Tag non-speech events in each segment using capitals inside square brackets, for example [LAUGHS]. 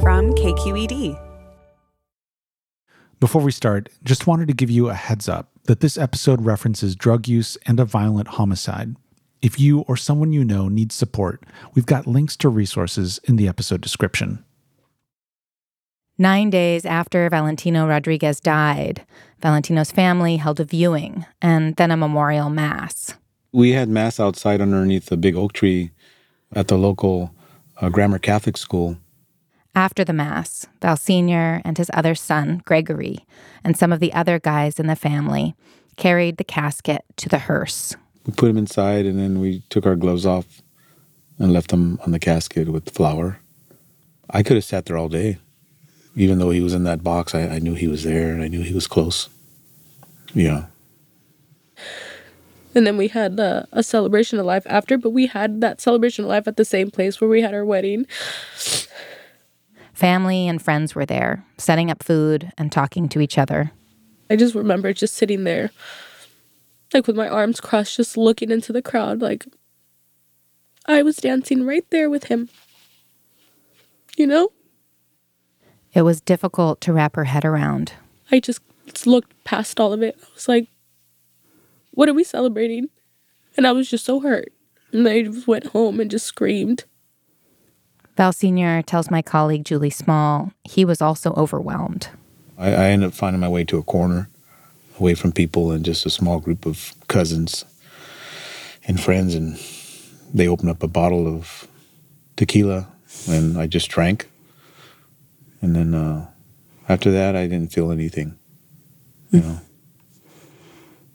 from KQED. Before we start, just wanted to give you a heads up that this episode references drug use and a violent homicide. If you or someone you know needs support, we've got links to resources in the episode description. Nine days after Valentino Rodriguez died, Valentino's family held a viewing and then a memorial mass. We had mass outside underneath a big oak tree at the local uh, grammar Catholic school. After the mass, Val Sr. and his other son, Gregory, and some of the other guys in the family carried the casket to the hearse. We put him inside and then we took our gloves off and left him on the casket with the flower. I could have sat there all day even though he was in that box, I, I knew he was there and I knew he was close. Yeah. And then we had uh, a celebration of life after, but we had that celebration of life at the same place where we had our wedding. Family and friends were there, setting up food and talking to each other. I just remember just sitting there, like with my arms crossed, just looking into the crowd, like I was dancing right there with him. You know? It was difficult to wrap her head around. I just looked past all of it. I was like, what are we celebrating? And I was just so hurt. And I just went home and just screamed. Val Sr. tells my colleague Julie Small he was also overwhelmed. I, I ended up finding my way to a corner, away from people and just a small group of cousins and friends. And they opened up a bottle of tequila, and I just drank. And then uh, after that, I didn't feel anything. You [LAUGHS] know,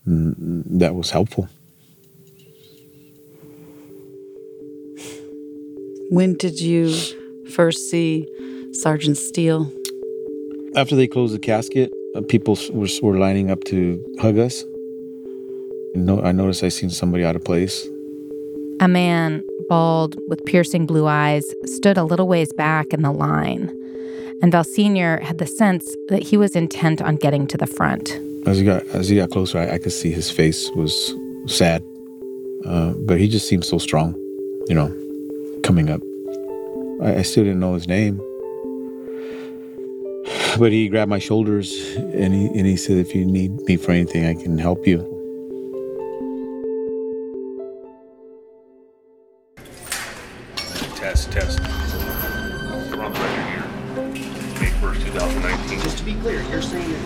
and that was helpful. When did you first see Sergeant Steele? After they closed the casket, uh, people were, were lining up to hug us. No, I noticed I seen somebody out of place. A man, bald, with piercing blue eyes, stood a little ways back in the line and Val Sr. had the sense that he was intent on getting to the front. As he got as he got closer, I, I could see his face was sad, uh, but he just seemed so strong, you know, coming up. I, I still didn't know his name, but he grabbed my shoulders and he and he said, "If you need me for anything, I can help you." Test, test. We're on the record here. May 1st, 2019. Just to be clear, you're saying that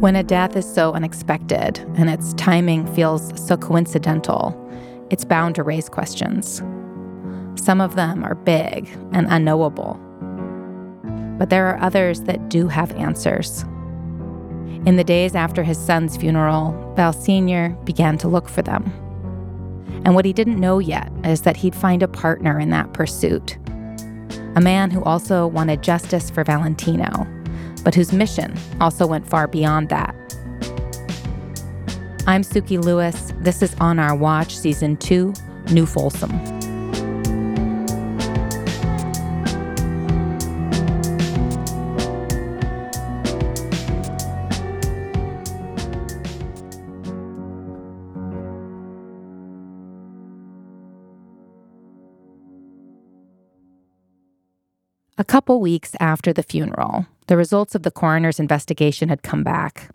When a death is so unexpected and its timing feels so coincidental, it's bound to raise questions. Some of them are big and unknowable. But there are others that do have answers. In the days after his son's funeral, Val Sr. began to look for them. And what he didn't know yet is that he'd find a partner in that pursuit. A man who also wanted justice for Valentino, but whose mission also went far beyond that. I'm Sukey Lewis. This is On Our Watch, Season 2, New Folsom. A couple weeks after the funeral, the results of the coroner's investigation had come back.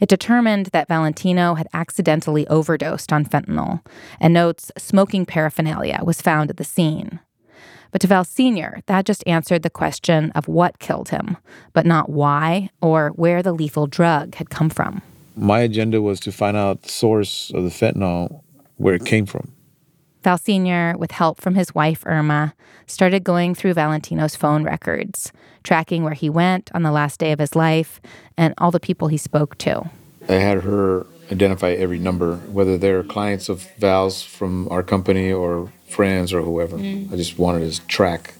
It determined that Valentino had accidentally overdosed on fentanyl and notes smoking paraphernalia was found at the scene. But to Val Sr., that just answered the question of what killed him, but not why or where the lethal drug had come from. My agenda was to find out the source of the fentanyl, where it came from. Val Sr., with help from his wife Irma, started going through Valentino's phone records, tracking where he went on the last day of his life and all the people he spoke to. I had her identify every number, whether they're clients of Val's from our company or friends or whoever. I just wanted to track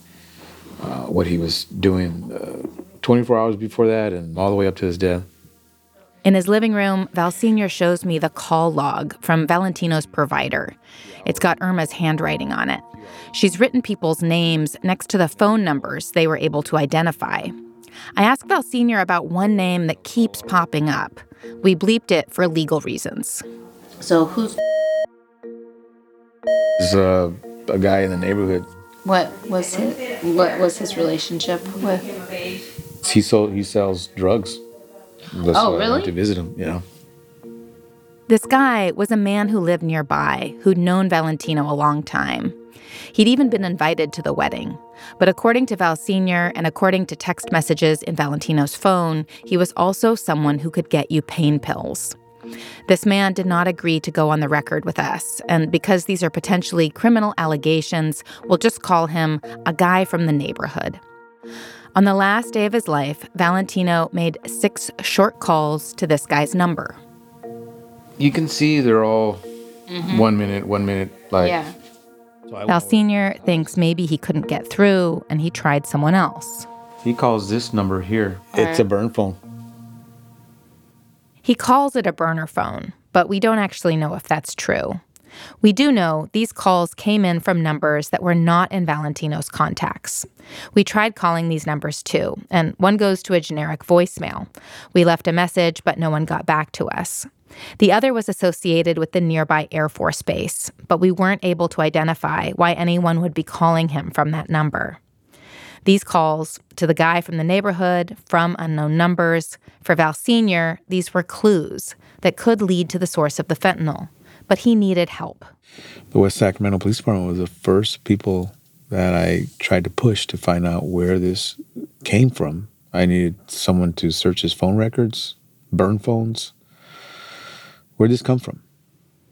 uh, what he was doing uh, 24 hours before that and all the way up to his death. In his living room, Val Sr. shows me the call log from Valentino's provider. It's got Irma's handwriting on it. She's written people's names next to the phone numbers they were able to identify. I asked Val Sr. about one name that keeps popping up. We bleeped it for legal reasons. So who's Is uh, a guy in the neighborhood. What was his, what was his relationship with? He sold he sells drugs. That's Oh, why I really? went to visit him. Yeah. This guy was a man who lived nearby, who'd known Valentino a long time. He'd even been invited to the wedding. But according to Val Sr. and according to text messages in Valentino's phone, he was also someone who could get you pain pills. This man did not agree to go on the record with us, and because these are potentially criminal allegations, we'll just call him a guy from the neighborhood. On the last day of his life, Valentino made six short calls to this guy's number. You can see they're all Mm-hmm. one minute, one minute, like. So Val Sr. thinks maybe he couldn't get through and he tried someone else. He calls this number here. It's a burn phone. He calls it a burner phone, but we don't actually know if that's true. We do know these calls came in from numbers that were not in Valentino's contacts. We tried calling these numbers too, and one goes to a generic voicemail. We left a message, but no one got back to us. The other was associated with the nearby Air Force Base, but we weren't able to identify why anyone would be calling him from that number. These calls to the guy from the neighborhood, from unknown numbers, for Val Sr., these were clues that could lead to the source of the fentanyl. But he needed help. The West Sacramento Police Department was the first people that I tried to push to find out where this came from. I needed someone to search his phone records, burn phones. Where'd this come from?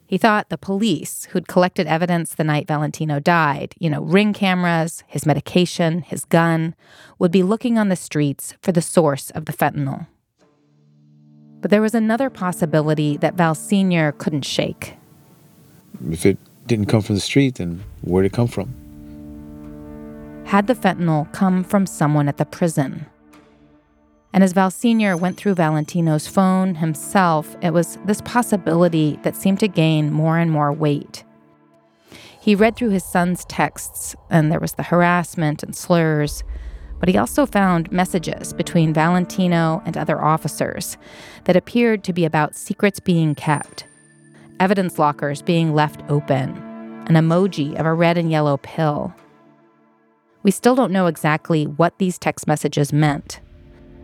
He thought the police, who'd collected evidence the night Valentino died, you know, ring cameras, his medication, his gun, would be looking on the streets for the source of the fentanyl. But there was another possibility that Val Sr. couldn't shake. If it didn't come from the street, then where'd it come from? Had the fentanyl come from someone at the prison? And as Val Sr. went through Valentino's phone himself, it was this possibility that seemed to gain more and more weight. He read through his son's texts, and there was the harassment and slurs, but he also found messages between Valentino and other officers that appeared to be about secrets being kept, evidence lockers being left open, an emoji of a red and yellow pill. We still don't know exactly what these text messages meant.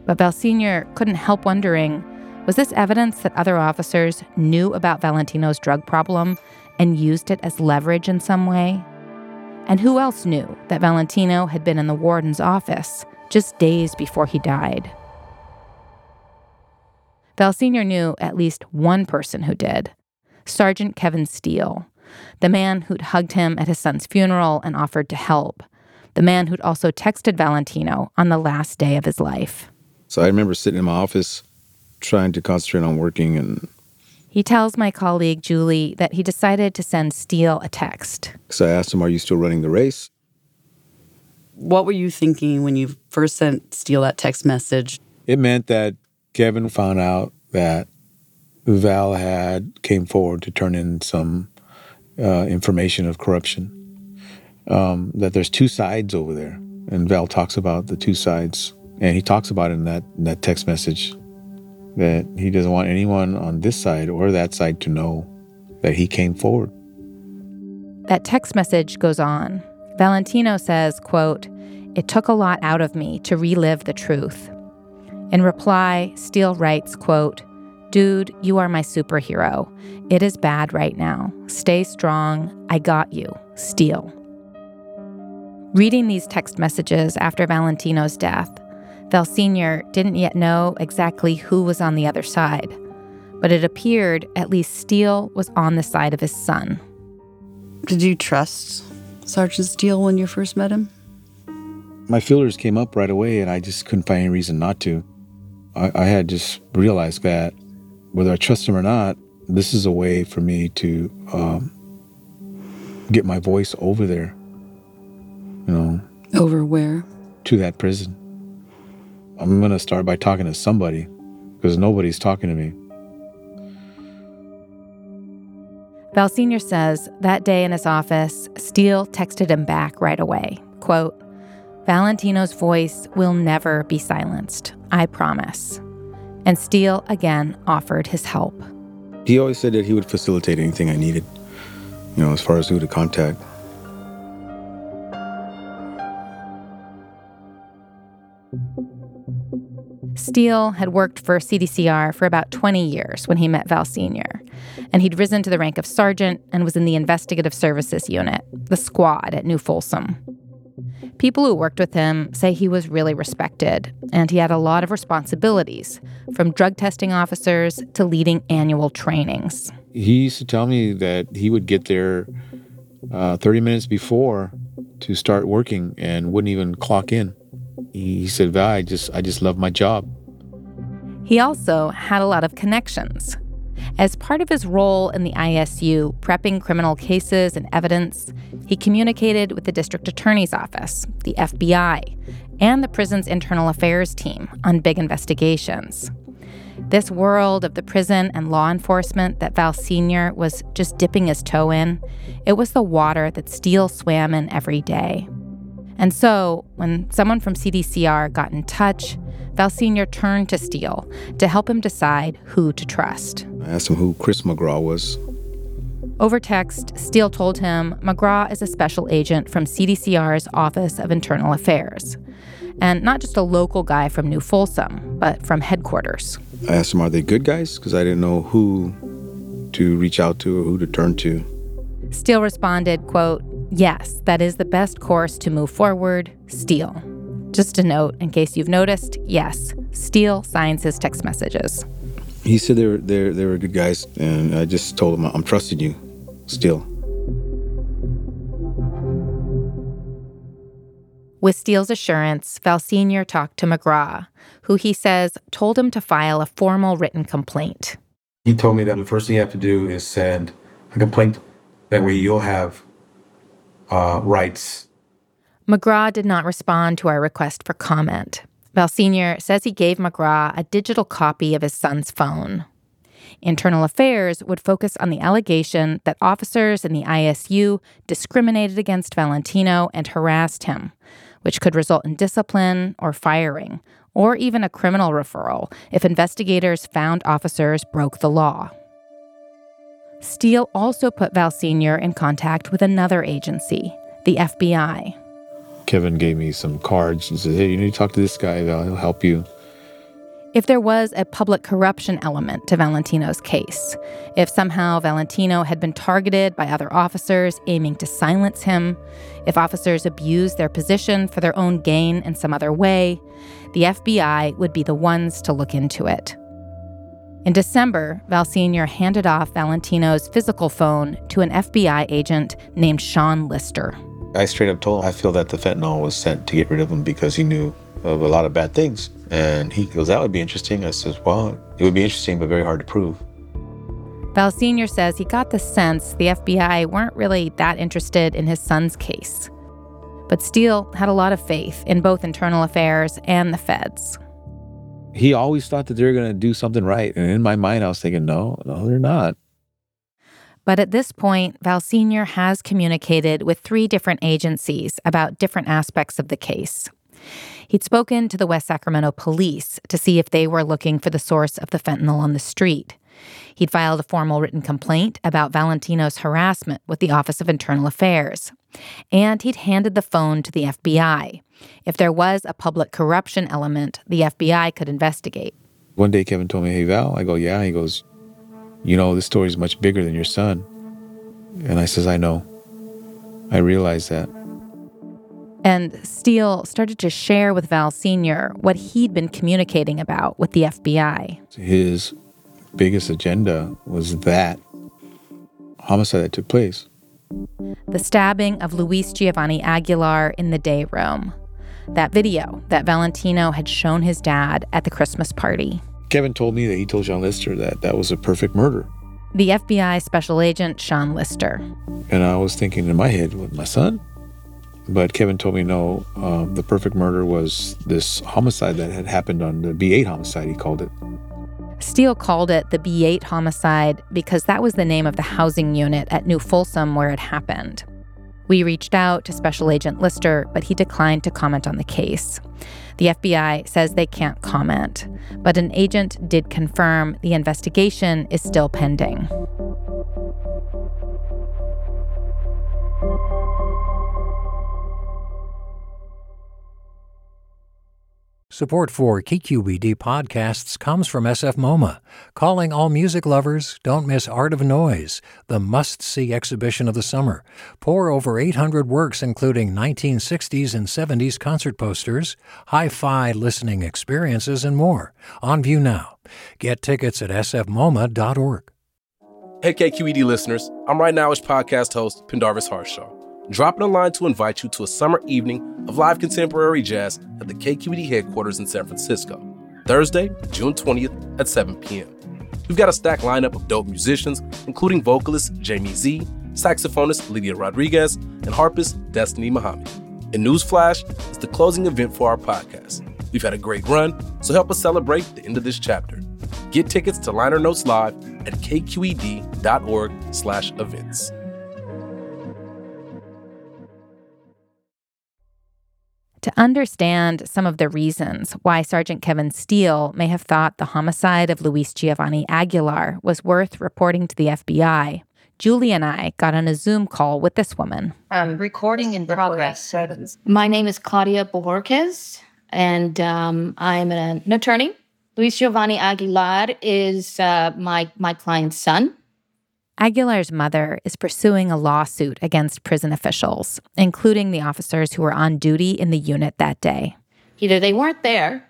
But Sr. couldn't help wondering was this evidence that other officers knew about Valentino's drug problem and used it as leverage in some way? And who else knew that Valentino had been in the warden's office just days before he died? Val knew at least one person who did Sergeant Kevin Steele, the man who'd hugged him at his son's funeral and offered to help, the man who'd also texted Valentino on the last day of his life. So I remember sitting in my office trying to concentrate on working and He tells my colleague Julie that he decided to send Steele a text. so I asked him, Are you still running the race? What were you thinking when you first sent Steele that text message? It meant that Kevin found out that Val had came forward to turn in some uh, information of corruption. Um, that there's two sides over there, and Val talks about the two sides, and he talks about it in that in that text message that he doesn't want anyone on this side or that side to know that he came forward. That text message goes on. Valentino says, quote, It took a lot out of me to relive the truth. In reply, Steele writes, quote, Dude, you are my superhero. It is bad right now. Stay strong. I got you. Steele. Reading these text messages after Valentino's death, Val Sr. didn't yet know exactly who was on the other side, but it appeared at least Steele was on the side of his son. Did you trust Sergeant Steele when you first met him? My feelers came up right away, and I just couldn't find any reason not to. I, I had just realized that whether I trust him or not, this is a way for me to um, get my voice over there, you know, Over where? to that prison. I'm going to start by talking to somebody because nobody's talking to me. Val Sr. says that day in his office, Steele texted him back right away. Quote, Valentino's voice will never be silenced, I promise and Steele again offered his help. He always said that he would facilitate anything I needed, you know, as far as who to contact. Steele had worked for CDCR for about 20 years when he met Val Sr., and he'd risen to the rank of sergeant and was in the investigative services unit, the squad at New Folsom. People who worked with him say he was really respected, and he had a lot of responsibilities, from drug testing officers to leading annual trainings. He used to tell me that he would get there uh, 30 minutes before to start working and wouldn't even clock in. He said, Val, I just, I just love my job. He also had a lot of connections. As part of his role in the ISU, prepping criminal cases and evidence, he communicated with the district attorney's office, the FBI, and the prison's internal affairs team on big investigations. This world of the prison and law enforcement that Val Sr. was just dipping his toe in, it was the water that Steele swam in every day. And so, when someone from CDCR got in touch, Val Sr. turned to Steele to help him decide who to trust. I asked him who Chris McGraw was. Over text, Steele told him McGraw is a special agent from CDCR's Office of Internal Affairs. And not just a local guy from New Folsom, but from headquarters. I asked him, are they good guys? Because I didn't know who to reach out to or who to turn to. Steele responded, quote, Yes, that is the best course to move forward. Steele. Just a note, in case you've noticed, yes, Steele signs his text messages. He said they were, they they were good guys, and I just told him, I'm trusting you, Steele. With Steele's assurance, Val Sr. talked to McGraw, who he says told him to file a formal written complaint. He told me that the first thing you have to do is send a complaint. That way you'll have uh, rights. McGraw did not respond to our request for comment. Val Sr. says he gave McGraw a digital copy of his son's phone. Internal Affairs would focus on the allegation that officers in the ISU discriminated against Valentino and harassed him, which could result in discipline or firing, or even a criminal referral if investigators found officers broke the law. Steele also put Val Sr. in contact with another agency, the FBI. Kevin gave me some cards and said, Hey, you need to talk to this guy, Val. He'll help you. If there was a public corruption element to Valentino's case, if somehow Valentino had been targeted by other officers aiming to silence him, if officers abused their position for their own gain in some other way, the FBI would be the ones to look into it. In December, Val Sr. handed off Valentino's physical phone to an FBI agent named Sean Lister. I straight up told him I feel that the fentanyl was sent to get rid of him because he knew of a lot of bad things. And he goes, That would be interesting. I says, Well, it would be interesting, but very hard to prove. Val Sr. says he got the sense the FBI weren't really that interested in his son's case. But Steele had a lot of faith in both internal affairs and the feds he always thought that they were going to do something right. And in my mind, I was thinking, no, no, they're not. But at this point, Val Sr. has communicated with three different agencies about different aspects of the case. He'd spoken to the West Sacramento police to see if they were looking for the source of the fentanyl on the street. He'd filed a formal written complaint about Valentino's harassment with the Office of Internal Affairs. And he'd handed the phone to the FBI. If there was a public corruption element, the FBI could investigate. One day, Kevin told me, Hey, Val. I go, Yeah. He goes, You know, this story is much bigger than your son. And I says, I know. I realize that. And Steele started to share with Val Sr. what he'd been communicating about with the FBI. His biggest agenda was that homicide that took place. The stabbing of Luis Giovanni Aguilar in the day room. That video that Valentino had shown his dad at the Christmas party. Kevin told me that he told Sean Lister that that was a perfect murder. The FBI special agent, Sean Lister. And I was thinking in my head, with my son? But Kevin told me no, um, the perfect murder was this homicide that had happened on the B8 homicide, he called it. Steele called it the B8 homicide because that was the name of the housing unit at New Folsom where it happened. We reached out to Special Agent Lister, but he declined to comment on the case. The FBI says they can't comment, but an agent did confirm the investigation is still pending. Support for KQED podcasts comes from SF MoMA, calling all music lovers, don't miss Art of Noise, the must see exhibition of the summer. Pour over 800 works, including 1960s and 70s concert posters, hi fi listening experiences, and more. On view now. Get tickets at sfmoma.org. Hey, KQED listeners, I'm right nowish podcast host, Pendarvis Harshaw dropping a line to invite you to a summer evening of live contemporary jazz at the KQED headquarters in San Francisco, Thursday, June 20th at 7 p.m. We've got a stacked lineup of dope musicians, including vocalist Jamie Z, saxophonist Lydia Rodriguez, and harpist Destiny Muhammad. And Newsflash is the closing event for our podcast. We've had a great run, so help us celebrate the end of this chapter. Get tickets to Liner Notes Live at kqed.org slash events. To understand some of the reasons why Sergeant Kevin Steele may have thought the homicide of Luis Giovanni Aguilar was worth reporting to the FBI, Julie and I got on a Zoom call with this woman. Um, recording in progress. My name is Claudia Bojorquez, and um, I'm an attorney. Luis Giovanni Aguilar is uh, my my client's son. Aguilar's mother is pursuing a lawsuit against prison officials, including the officers who were on duty in the unit that day. Either they weren't there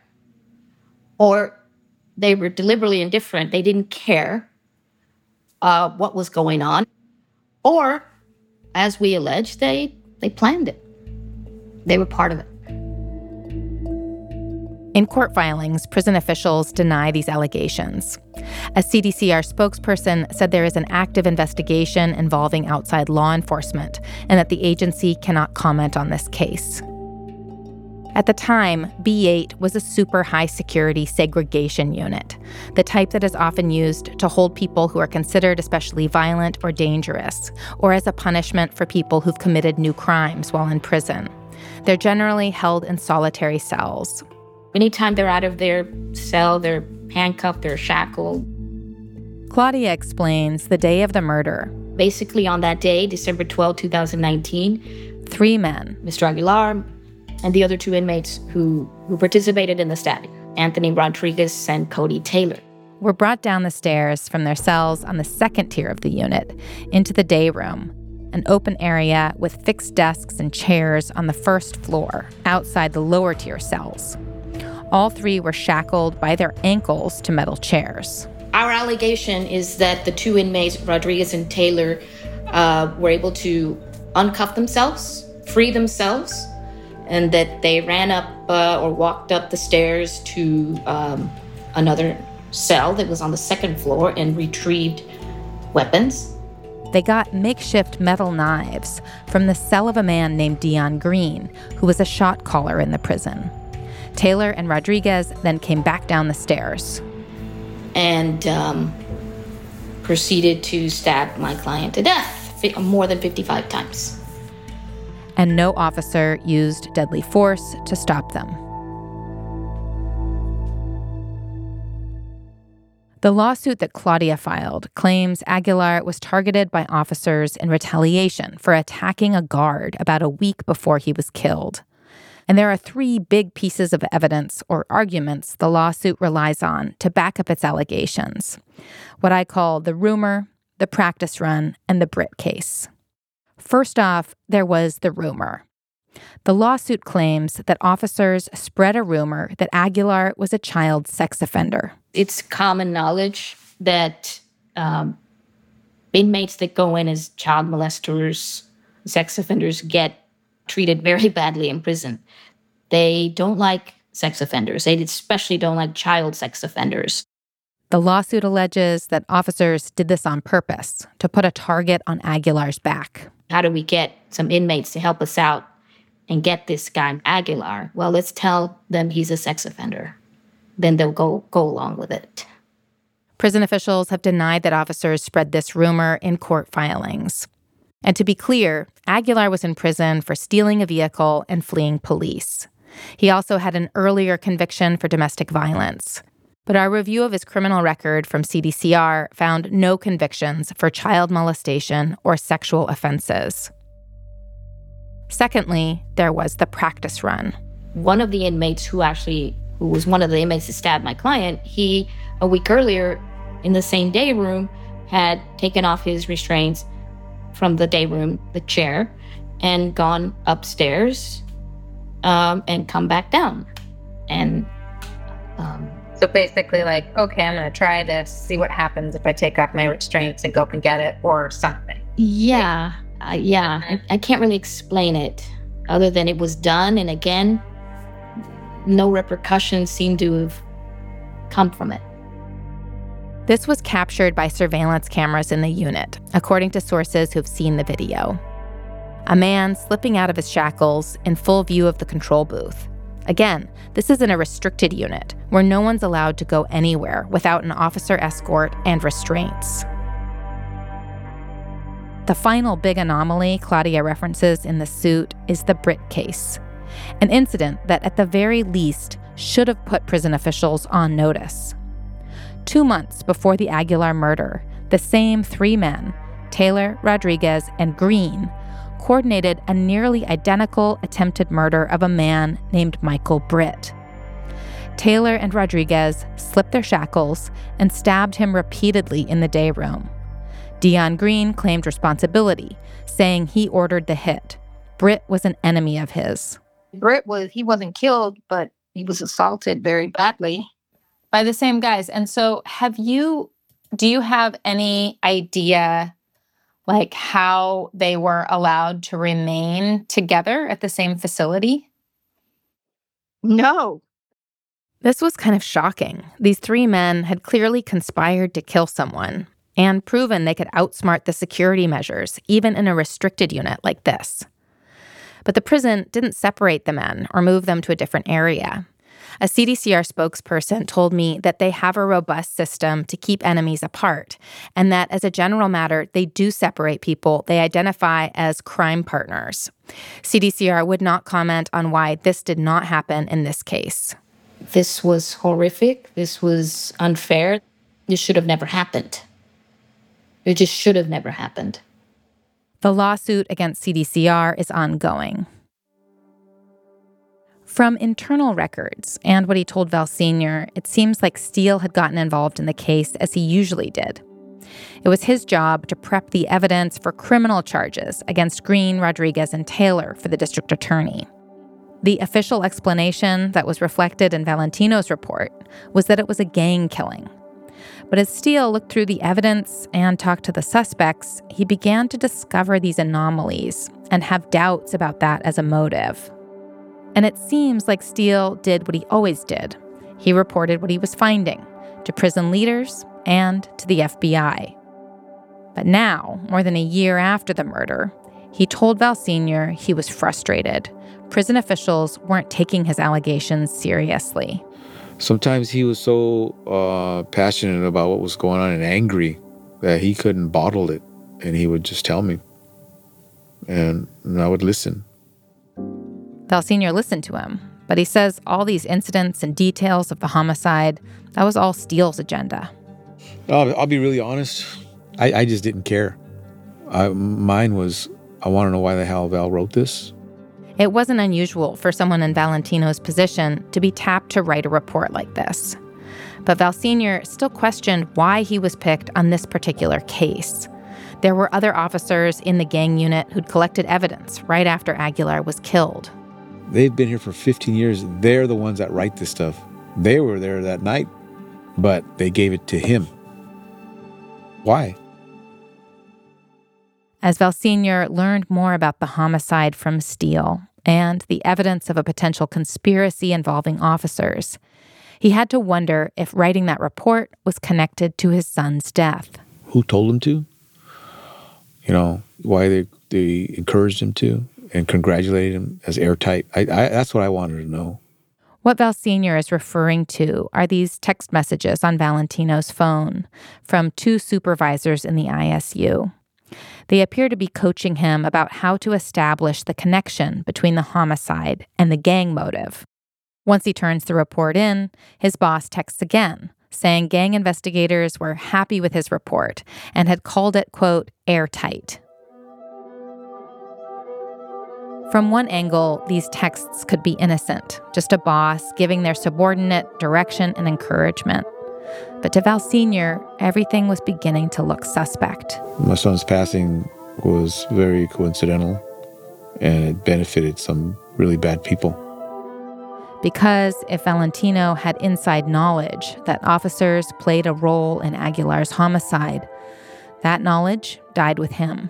or they were deliberately indifferent. They didn't care uh, what was going on. Or, as we allege, they, they planned it, they were part of it. In court filings, prison officials deny these allegations. A CDCR spokesperson said there is an active investigation involving outside law enforcement and that the agency cannot comment on this case. At the time, B8 was a super high security segregation unit, the type that is often used to hold people who are considered especially violent or dangerous, or as a punishment for people who've committed new crimes while in prison. They're generally held in solitary cells, Anytime they're out of their cell, they're handcuffed, they're shackled. Claudia explains the day of the murder. Basically, on that day, December 12, 2019, three men, Mr. Aguilar and the other two inmates who, who participated in the stabbing, Anthony Rodriguez and Cody Taylor, were brought down the stairs from their cells on the second tier of the unit into the day room, an open area with fixed desks and chairs on the first floor outside the lower tier cells. All three were shackled by their ankles to metal chairs. Our allegation is that the two inmates, Rodriguez and Taylor, uh, were able to uncuff themselves, free themselves, and that they ran up uh, or walked up the stairs to um, another cell that was on the second floor and retrieved weapons. They got makeshift metal knives from the cell of a man named Dion Green, who was a shot caller in the prison. Taylor and Rodriguez then came back down the stairs. And um, proceeded to stab my client to death more than 55 times. And no officer used deadly force to stop them. The lawsuit that Claudia filed claims Aguilar was targeted by officers in retaliation for attacking a guard about a week before he was killed. And there are three big pieces of evidence or arguments the lawsuit relies on to back up its allegations what I call the rumor, the practice run, and the Britt case. First off, there was the rumor. The lawsuit claims that officers spread a rumor that Aguilar was a child sex offender. It's common knowledge that um, inmates that go in as child molesters, sex offenders, get treated very badly in prison. They don't like sex offenders. They especially don't like child sex offenders. The lawsuit alleges that officers did this on purpose to put a target on Aguilar's back. How do we get some inmates to help us out and get this guy Aguilar? Well, let's tell them he's a sex offender. Then they'll go go along with it. Prison officials have denied that officers spread this rumor in court filings. And to be clear, Aguilar was in prison for stealing a vehicle and fleeing police. He also had an earlier conviction for domestic violence. But our review of his criminal record from CDCR found no convictions for child molestation or sexual offenses. Secondly, there was the practice run. One of the inmates who actually who was one of the inmates that stabbed my client, he, a week earlier in the same day room, had taken off his restraints from the day room, the chair, and gone upstairs um, and come back down. And um, So basically, like, okay, I'm going to try this, see what happens if I take off my restraints and go up and get it or something. yeah, uh, yeah, I, I can't really explain it other than it was done. And again, no repercussions seem to have come from it. This was captured by surveillance cameras in the unit, according to sources who've seen the video. A man slipping out of his shackles in full view of the control booth. Again, this is in a restricted unit where no one's allowed to go anywhere without an officer escort and restraints. The final big anomaly Claudia references in the suit is the Britt case, an incident that at the very least should have put prison officials on notice. Two months before the Aguilar murder, the same three men, Taylor, Rodriguez, and Green, coordinated a nearly identical attempted murder of a man named Michael Britt. Taylor and Rodriguez slipped their shackles and stabbed him repeatedly in the day room. Dion Green claimed responsibility, saying he ordered the hit. Britt was an enemy of his. Britt was he wasn't killed, but he was assaulted very badly. By the same guys. And so have you do you have any idea like how they were allowed to remain together at the same facility? No. This was kind of shocking. These three men had clearly conspired to kill someone and proven they could outsmart the security measures, even in a restricted unit like this. But the prison didn't separate the men or move them to a different area. A CDCR spokesperson told me that they have a robust system to keep enemies apart, and that as a general matter, they do separate people they identify as crime partners. CDCR would not comment on why this did not happen in this case. This was horrific. This was unfair. This should have never happened. It just should have never happened. The lawsuit against CDCR is ongoing. From internal records and what he told Val Sr., it seems like Steele had gotten involved in the case as he usually did. It was his job to prep the evidence for criminal charges against Green, Rodriguez, and Taylor for the district attorney. The official explanation that was reflected in Valentino's report was that it was a gang killing. But as Steele looked through the evidence and talked to the suspects, he began to discover these anomalies and have doubts about that as a motive. And it seems like Steele did what he always did he reported what he was finding to prison leaders and to the FBI. But now, more than a year after the murder, he told Val Sr. he was frustrated. Prison officials weren't taking his allegations seriously. Sometimes he was so uh, passionate about what was going on and angry that he couldn't bottle it, and he would just tell me, and, and I would listen. Val Sr. listened to him, but he says all these incidents and details of the homicide, that was all Steele's agenda. I'll, I'll be really honest. I, I just didn't care. I, mine was, I want to know why the hell Val wrote this. It wasn't unusual for someone in Valentino's position to be tapped to write a report like this. But Val Sr. still questioned why he was picked on this particular case. There were other officers in the gang unit who'd collected evidence right after Aguilar was killed. They've been here for 15 years. They're the ones that write this stuff. They were there that night, but they gave it to him. Why? As Val Sr. learned more about the homicide from Steele and the evidence of a potential conspiracy involving officers, he had to wonder if writing that report was connected to his son's death. Who told him to? You know, why they, they encouraged him to and congratulated him as airtight. I, I, that's what I wanted to know. What Val Sr. is referring to are these text messages on Valentino's phone from two supervisors in the ISU. They appear to be coaching him about how to establish the connection between the homicide and the gang motive. Once he turns the report in, his boss texts again, saying gang investigators were happy with his report and had called it, quote, airtight. From one angle, these texts could be innocent, just a boss giving their subordinate direction and encouragement. But to Val Sr., everything was beginning to look suspect. My son's passing was very coincidental and it benefited some really bad people. Because if Valentino had inside knowledge that officers played a role in Aguilar's homicide, that knowledge died with him.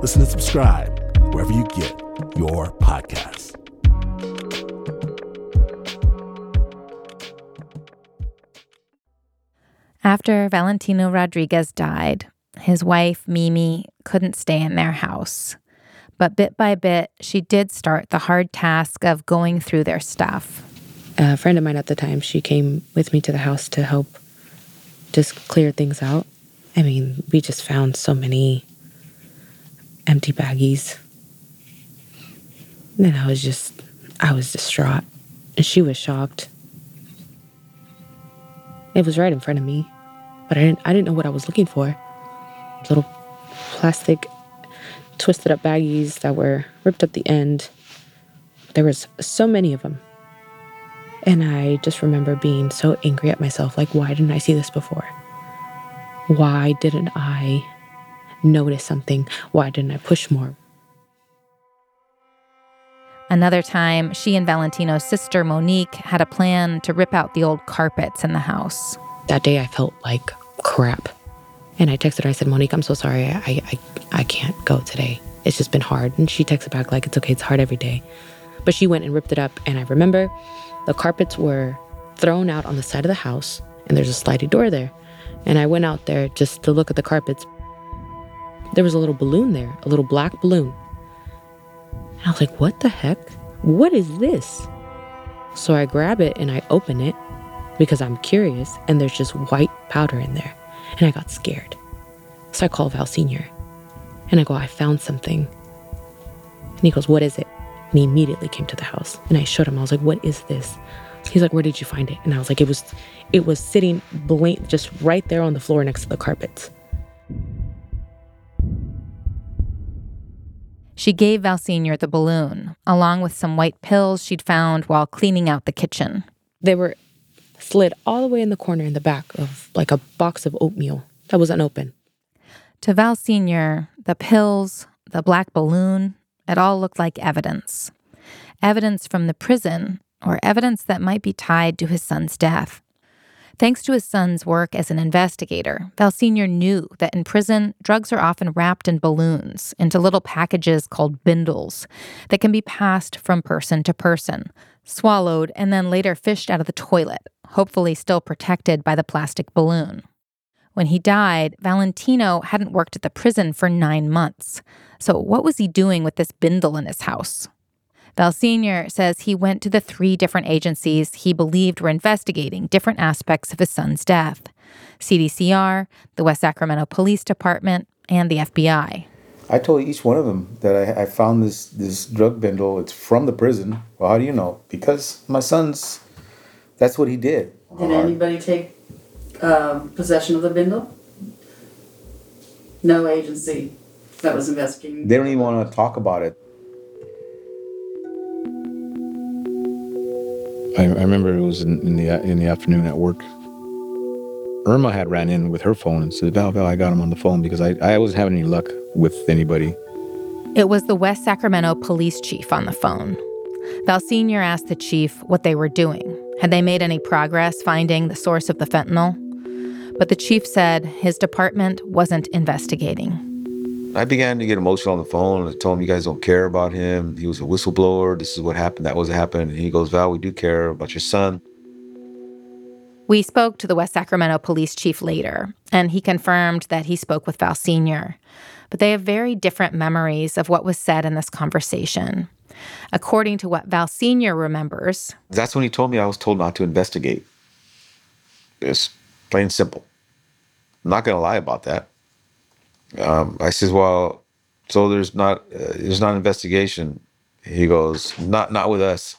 Listen and subscribe wherever you get your podcasts. After Valentino Rodriguez died, his wife, Mimi, couldn't stay in their house. But bit by bit, she did start the hard task of going through their stuff. A friend of mine at the time, she came with me to the house to help just clear things out. I mean, we just found so many empty baggies. And I was just, I was distraught. And she was shocked. It was right in front of me, but I didn't, I didn't know what I was looking for. Little plastic, twisted up baggies that were ripped at the end. There was so many of them. And I just remember being so angry at myself like, why didn't I see this before? Why didn't I notice something? Why didn't I push more? Another time, she and Valentino's sister, Monique, had a plan to rip out the old carpets in the house. That day I felt like crap. And I texted her, I said, Monique, I'm so sorry. I, I, I can't go today. It's just been hard. And she texted back, like, it's okay, it's hard every day. But she went and ripped it up. And I remember the carpets were thrown out on the side of the house, and there's a sliding door there. And I went out there just to look at the carpets. There was a little balloon there, a little black balloon. And I was like, what the heck? What is this? So I grab it and I open it because I'm curious, and there's just white powder in there. And I got scared. So I call Val Sr. and I go, I found something. And he goes, What is it? And he immediately came to the house and I showed him. I was like, What is this? He's like, Where did you find it? And I was like, It was it was sitting blank just right there on the floor next to the carpets. She gave Val Sr. the balloon, along with some white pills she'd found while cleaning out the kitchen. They were slid all the way in the corner in the back of like a box of oatmeal that was unopened. To Val Sr., the pills, the black balloon, it all looked like evidence. Evidence from the prison, or evidence that might be tied to his son's death. Thanks to his son's work as an investigator, Val Sr. knew that in prison, drugs are often wrapped in balloons into little packages called bindles that can be passed from person to person, swallowed, and then later fished out of the toilet, hopefully still protected by the plastic balloon. When he died, Valentino hadn't worked at the prison for nine months. So, what was he doing with this bindle in his house? Val Sr. says he went to the three different agencies he believed were investigating different aspects of his son's death CDCR, the West Sacramento Police Department, and the FBI. I told each one of them that I, I found this this drug bindle. It's from the prison. Well, how do you know? Because my son's. That's what he did. Did anybody take um, possession of the bindle? No agency that was investigating. They don't even want to talk about it. I, I remember it was in, in the in the afternoon at work. Irma had ran in with her phone and said, "Val, Val, I got him on the phone because I I wasn't having any luck with anybody." It was the West Sacramento police chief on the phone. Val Sr. asked the chief what they were doing. Had they made any progress finding the source of the fentanyl? But the chief said his department wasn't investigating. I began to get emotional on the phone. I told him, You guys don't care about him. He was a whistleblower. This is what happened. That was what happened. And he goes, Val, we do care about your son. We spoke to the West Sacramento police chief later, and he confirmed that he spoke with Val Sr., but they have very different memories of what was said in this conversation. According to what Val Sr. remembers, That's when he told me I was told not to investigate. It's plain simple. I'm not going to lie about that. Um, I says, well, so there's not uh, there's not an investigation. He goes, not not with us.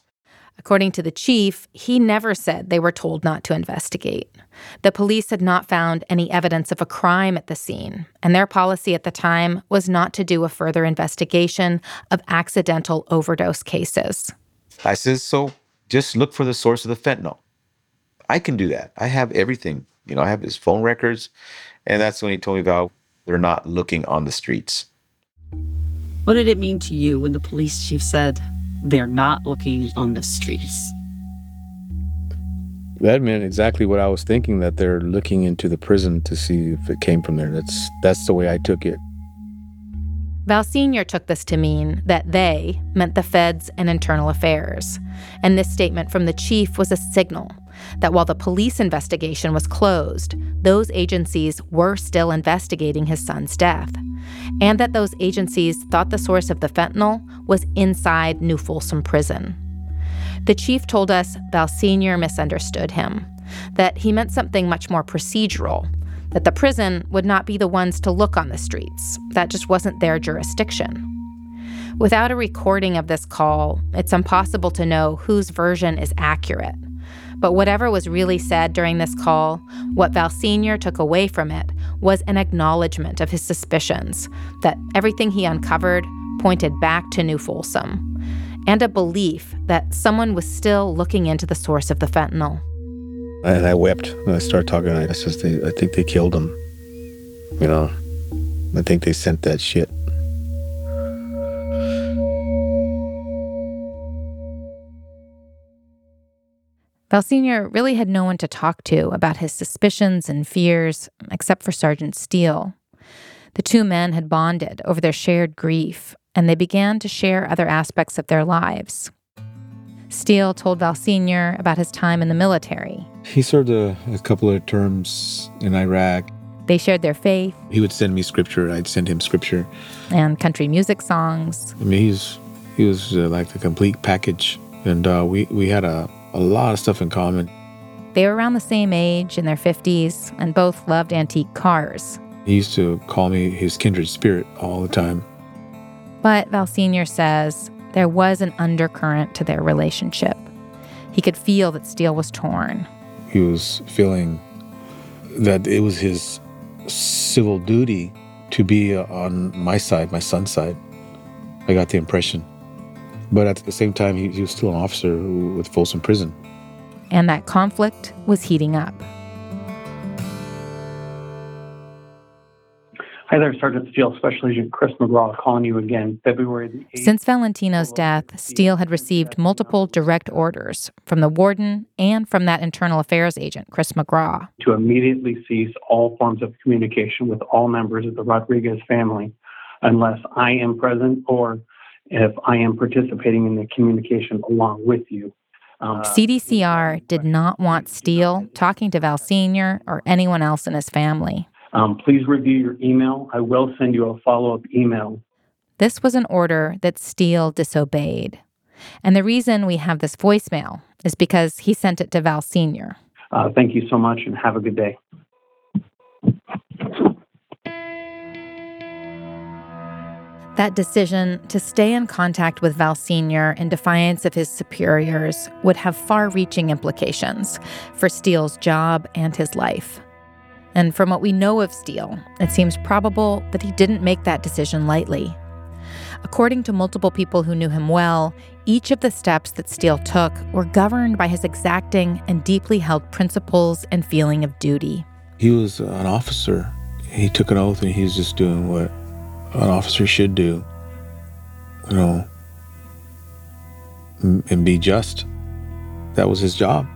According to the chief, he never said they were told not to investigate. The police had not found any evidence of a crime at the scene, and their policy at the time was not to do a further investigation of accidental overdose cases. I says, so just look for the source of the fentanyl. I can do that. I have everything. You know, I have his phone records. And that's when he told me about they're not looking on the streets. What did it mean to you when the police chief said they're not looking on the streets? That meant exactly what I was thinking that they're looking into the prison to see if it came from there. That's that's the way I took it. Val Sr. took this to mean that they meant the feds and internal affairs. And this statement from the chief was a signal that while the police investigation was closed, those agencies were still investigating his son's death. And that those agencies thought the source of the fentanyl was inside New Folsom Prison. The chief told us Val Sr. misunderstood him, that he meant something much more procedural, that the prison would not be the ones to look on the streets. That just wasn't their jurisdiction. Without a recording of this call, it's impossible to know whose version is accurate. But whatever was really said during this call, what Val Sr. took away from it was an acknowledgement of his suspicions that everything he uncovered pointed back to New Folsom, and a belief that someone was still looking into the source of the fentanyl. And I wept when I started talking. I says, I think they killed him. You know, I think they sent that shit. Val Sr. really had no one to talk to about his suspicions and fears, except for Sergeant Steele. The two men had bonded over their shared grief, and they began to share other aspects of their lives. Steele told Val Sr. about his time in the military. He served a, a couple of terms in Iraq. They shared their faith He would send me scripture. I'd send him scripture. and country music songs. I mean, he's he was uh, like the complete package, and uh, we we had a a lot of stuff in common. They were around the same age, in their 50s, and both loved antique cars. He used to call me his kindred spirit all the time. But Val Sr. says there was an undercurrent to their relationship. He could feel that Steele was torn. He was feeling that it was his civil duty to be on my side, my son's side. I got the impression. But at the same time, he, he was still an officer with Folsom Prison. And that conflict was heating up. Hi there, Sergeant Steele, Special Agent Chris McGraw calling you again. February the 8th. Since Valentino's death, Steele had received multiple direct orders from the warden and from that internal affairs agent, Chris McGraw. to immediately cease all forms of communication with all members of the Rodriguez family unless I am present or if I am participating in the communication along with you. Um, CDCR did not want Steele talking to Val Sr. or anyone else in his family. um, please review your email. I will send you a follow up email. This was an order that Steele disobeyed. And the reason we have this voicemail is because he sent it to Val Sr. Uh, thank you so much and have a good day. That decision to stay in contact with Val Sr. in defiance of his superiors would have far reaching implications for Steele's job and his life. And from what we know of Steele, it seems probable that he didn't make that decision lightly. According to multiple people who knew him well, each of the steps that Steele took were governed by his exacting and deeply held principles and feeling of duty. He was an officer. He took an oath and he was just doing what an officer should do. You know, and be just. That was his job.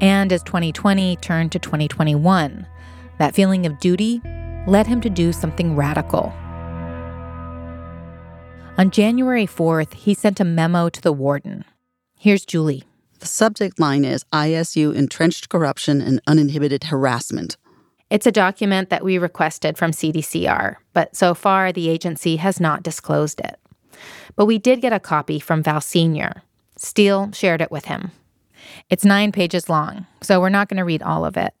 And as 2020 turned to 2021, that feeling of duty led him to do something radical. On January 4th, he sent a memo to the warden. Here's Julie. The subject line is ISU entrenched corruption and uninhibited harassment. It's a document that we requested from CDCR, but so far the agency has not disclosed it. But we did get a copy from Val Sr. Steele shared it with him. It's nine pages long, so we're not going to read all of it.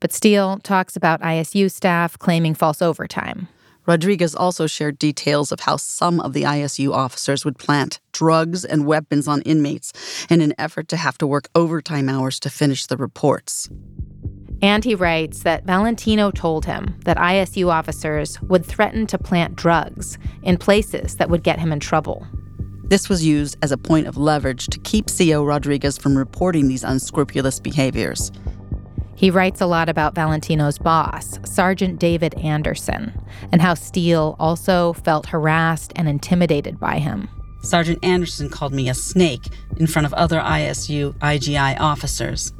But Steele talks about ISU staff claiming false overtime. Rodriguez also shared details of how some of the ISU officers would plant drugs and weapons on inmates in an effort to have to work overtime hours to finish the reports. And he writes that Valentino told him that ISU officers would threaten to plant drugs in places that would get him in trouble. This was used as a point of leverage to keep CO Rodriguez from reporting these unscrupulous behaviors. He writes a lot about Valentino's boss, Sergeant David Anderson, and how Steele also felt harassed and intimidated by him. Sergeant Anderson called me a snake in front of other ISU IGI officers.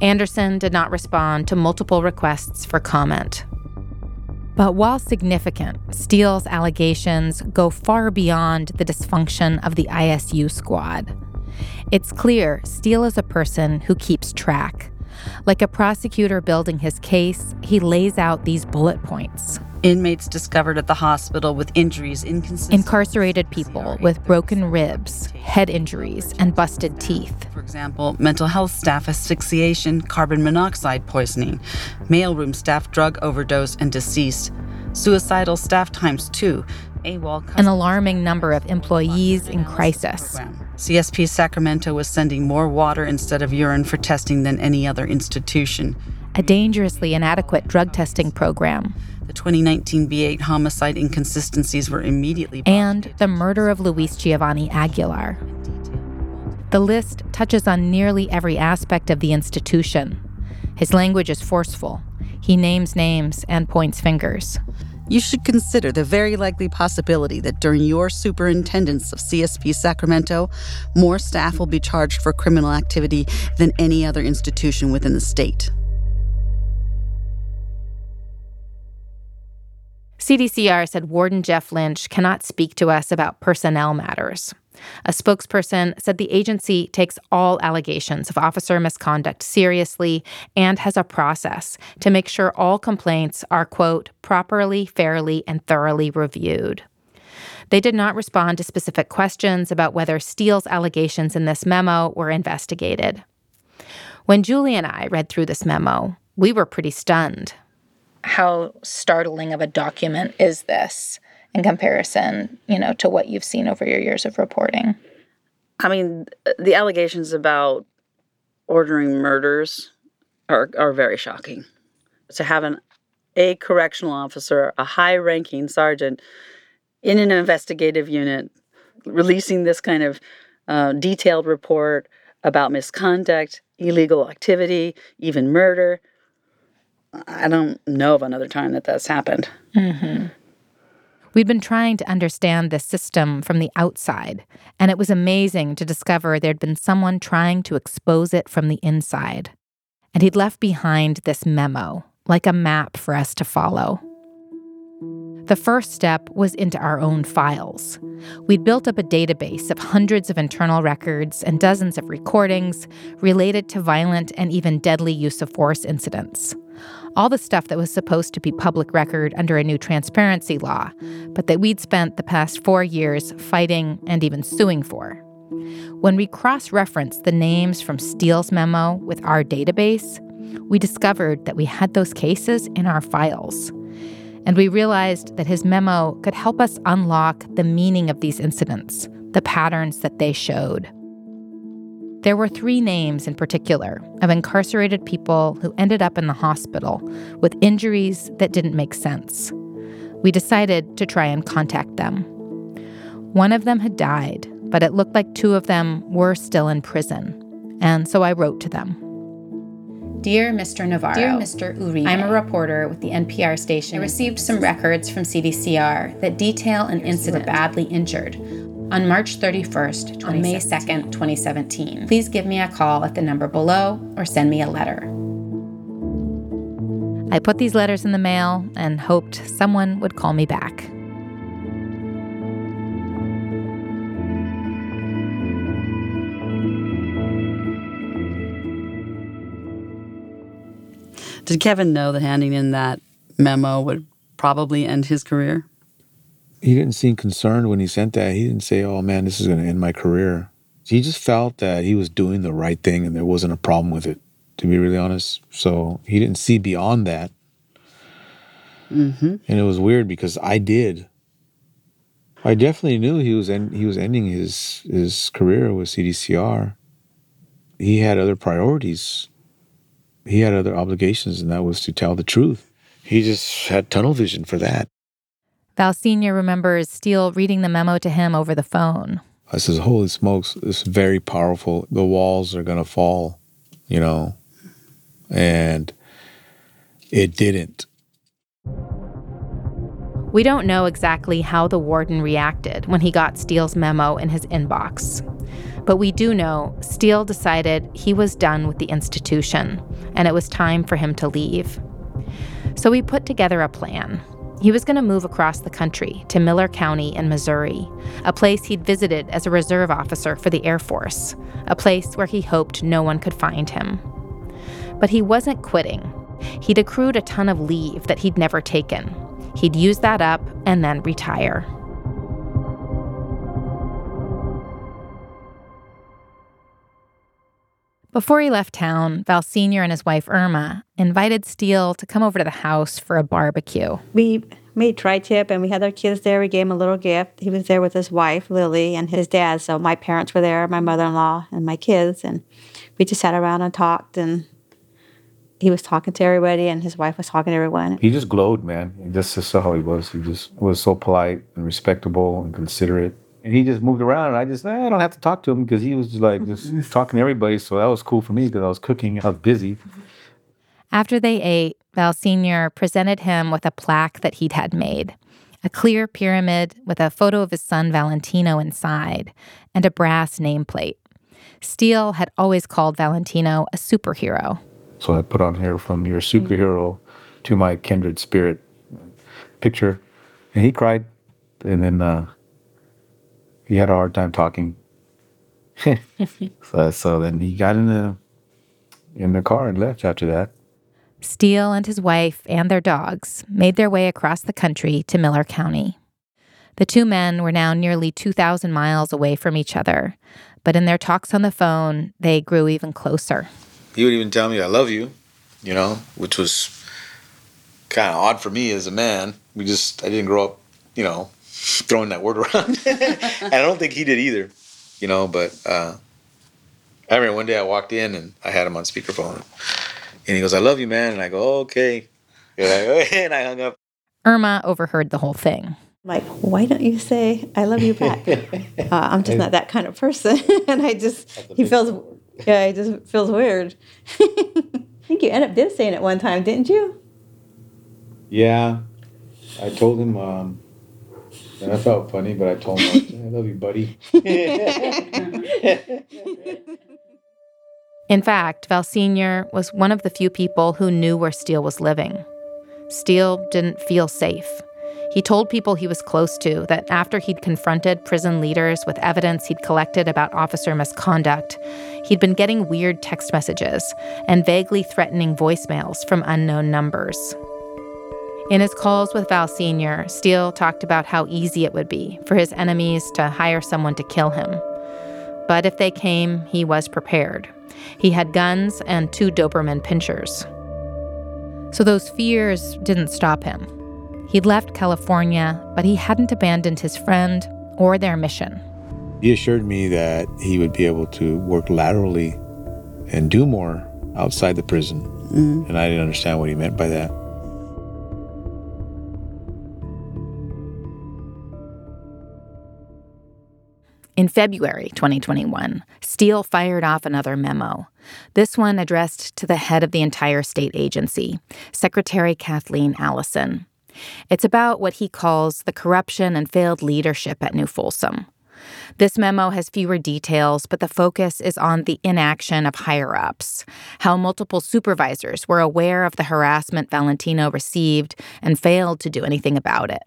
Anderson did not respond to multiple requests for comment. But while significant, Steele's allegations go far beyond the dysfunction of the ISU squad. It's clear Steele is a person who keeps track. Like a prosecutor building his case, he lays out these bullet points. Inmates discovered at the hospital with injuries inconsistent. Incarcerated people with broken ribs, head injuries, and busted teeth. For example, mental health staff asphyxiation, carbon monoxide poisoning, mailroom staff drug overdose and deceased, suicidal staff times two. An alarming number of employees in crisis. CSP Sacramento was sending more water instead of urine for testing than any other institution. A dangerously inadequate drug testing program. The 2019 B8 homicide inconsistencies were immediately. And the murder of Luis Giovanni Aguilar. The list touches on nearly every aspect of the institution. His language is forceful. He names names and points fingers. You should consider the very likely possibility that during your superintendence of CSP Sacramento, more staff will be charged for criminal activity than any other institution within the state. CDCR said Warden Jeff Lynch cannot speak to us about personnel matters. A spokesperson said the agency takes all allegations of officer misconduct seriously and has a process to make sure all complaints are, quote, properly, fairly, and thoroughly reviewed. They did not respond to specific questions about whether Steele's allegations in this memo were investigated. When Julie and I read through this memo, we were pretty stunned how startling of a document is this in comparison, you know, to what you've seen over your years of reporting? I mean, the allegations about ordering murders are are very shocking. To have an a correctional officer, a high-ranking sergeant in an investigative unit releasing this kind of uh, detailed report about misconduct, illegal activity, even murder I don't know of another time that that's happened. Mm-hmm. We'd been trying to understand this system from the outside, and it was amazing to discover there'd been someone trying to expose it from the inside. And he'd left behind this memo, like a map for us to follow. The first step was into our own files. We'd built up a database of hundreds of internal records and dozens of recordings related to violent and even deadly use of force incidents all the stuff that was supposed to be public record under a new transparency law, but that we'd spent the past four years fighting and even suing for. When we cross referenced the names from Steele's memo with our database, we discovered that we had those cases in our files. And we realized that his memo could help us unlock the meaning of these incidents, the patterns that they showed. There were three names in particular of incarcerated people who ended up in the hospital with injuries that didn't make sense. We decided to try and contact them. One of them had died, but it looked like two of them were still in prison. And so I wrote to them. Dear Mr. Navarro, Dear Mr. Uribe, I'm a reporter with the NPR station. I received some records from CDCR that detail an incident badly injured on March 31st, on May 2nd, 2017. Please give me a call at the number below or send me a letter. I put these letters in the mail and hoped someone would call me back. Did Kevin know that handing in that memo would probably end his career? He didn't seem concerned when he sent that. He didn't say, "Oh man, this is going to end my career." He just felt that he was doing the right thing and there wasn't a problem with it. To be really honest, so he didn't see beyond that. Mm-hmm. And it was weird because I did. I definitely knew he was en- he was ending his his career with CDCR. He had other priorities. He had other obligations, and that was to tell the truth. He just had tunnel vision for that. Val Sr. remembers Steele reading the memo to him over the phone. I says, "Holy smokes! It's very powerful. The walls are gonna fall, you know." And it didn't. We don't know exactly how the warden reacted when he got Steele's memo in his inbox. But we do know Steele decided he was done with the institution and it was time for him to leave. So we put together a plan. He was going to move across the country to Miller County in Missouri, a place he'd visited as a reserve officer for the Air Force, a place where he hoped no one could find him. But he wasn't quitting. He'd accrued a ton of leave that he'd never taken. He'd use that up and then retire. Before he left town, Val Sr. and his wife Irma invited Steele to come over to the house for a barbecue. We made tri tip and we had our kids there. We gave him a little gift. He was there with his wife, Lily, and his dad. So my parents were there, my mother in law, and my kids. And we just sat around and talked. And he was talking to everybody, and his wife was talking to everyone. He just glowed, man. That's just how he was. He just was so polite and respectable and considerate. And he just moved around, and I just, eh, I don't have to talk to him because he was just like just [LAUGHS] talking to everybody. So that was cool for me because I was cooking, I was busy. After they ate, Val Sr. presented him with a plaque that he'd had made a clear pyramid with a photo of his son Valentino inside and a brass nameplate. Steele had always called Valentino a superhero. So I put on here from your superhero to my kindred spirit picture. And he cried. And then uh, he had a hard time talking. so, [LAUGHS] so then he got in the in the car and left after that. Steele and his wife and their dogs made their way across the country to Miller County. The two men were now nearly 2,000 miles away from each other, but in their talks on the phone, they grew even closer. He would even tell me, I love you, you know, which was kind of odd for me as a man. We just, I didn't grow up, you know, throwing that word around. [LAUGHS] [LAUGHS] and I don't think he did either, you know, but uh, I remember one day I walked in and I had him on speakerphone. And he goes, I love you, man. And I go, oh, okay. [LAUGHS] And I hung up. Irma overheard the whole thing. I'm like, why don't you say I love you back? uh, I'm just not that kind of person, and I just he feels yeah, he just feels weird. I think you ended up did saying it one time, didn't you? Yeah. I told him, um, and I felt funny, but I told him, I love you, buddy. [LAUGHS] In fact, Val Sr. was one of the few people who knew where Steele was living. Steele didn't feel safe. He told people he was close to that after he'd confronted prison leaders with evidence he'd collected about officer misconduct, he'd been getting weird text messages and vaguely threatening voicemails from unknown numbers. In his calls with Val Sr., Steele talked about how easy it would be for his enemies to hire someone to kill him. But if they came, he was prepared. He had guns and two Doberman pinschers. So those fears didn't stop him. He'd left California, but he hadn't abandoned his friend or their mission. He assured me that he would be able to work laterally and do more outside the prison. Mm. And I didn't understand what he meant by that. In February 2021, Steele fired off another memo. This one addressed to the head of the entire state agency, Secretary Kathleen Allison. It's about what he calls the corruption and failed leadership at New Folsom. This memo has fewer details, but the focus is on the inaction of higher ups, how multiple supervisors were aware of the harassment Valentino received and failed to do anything about it.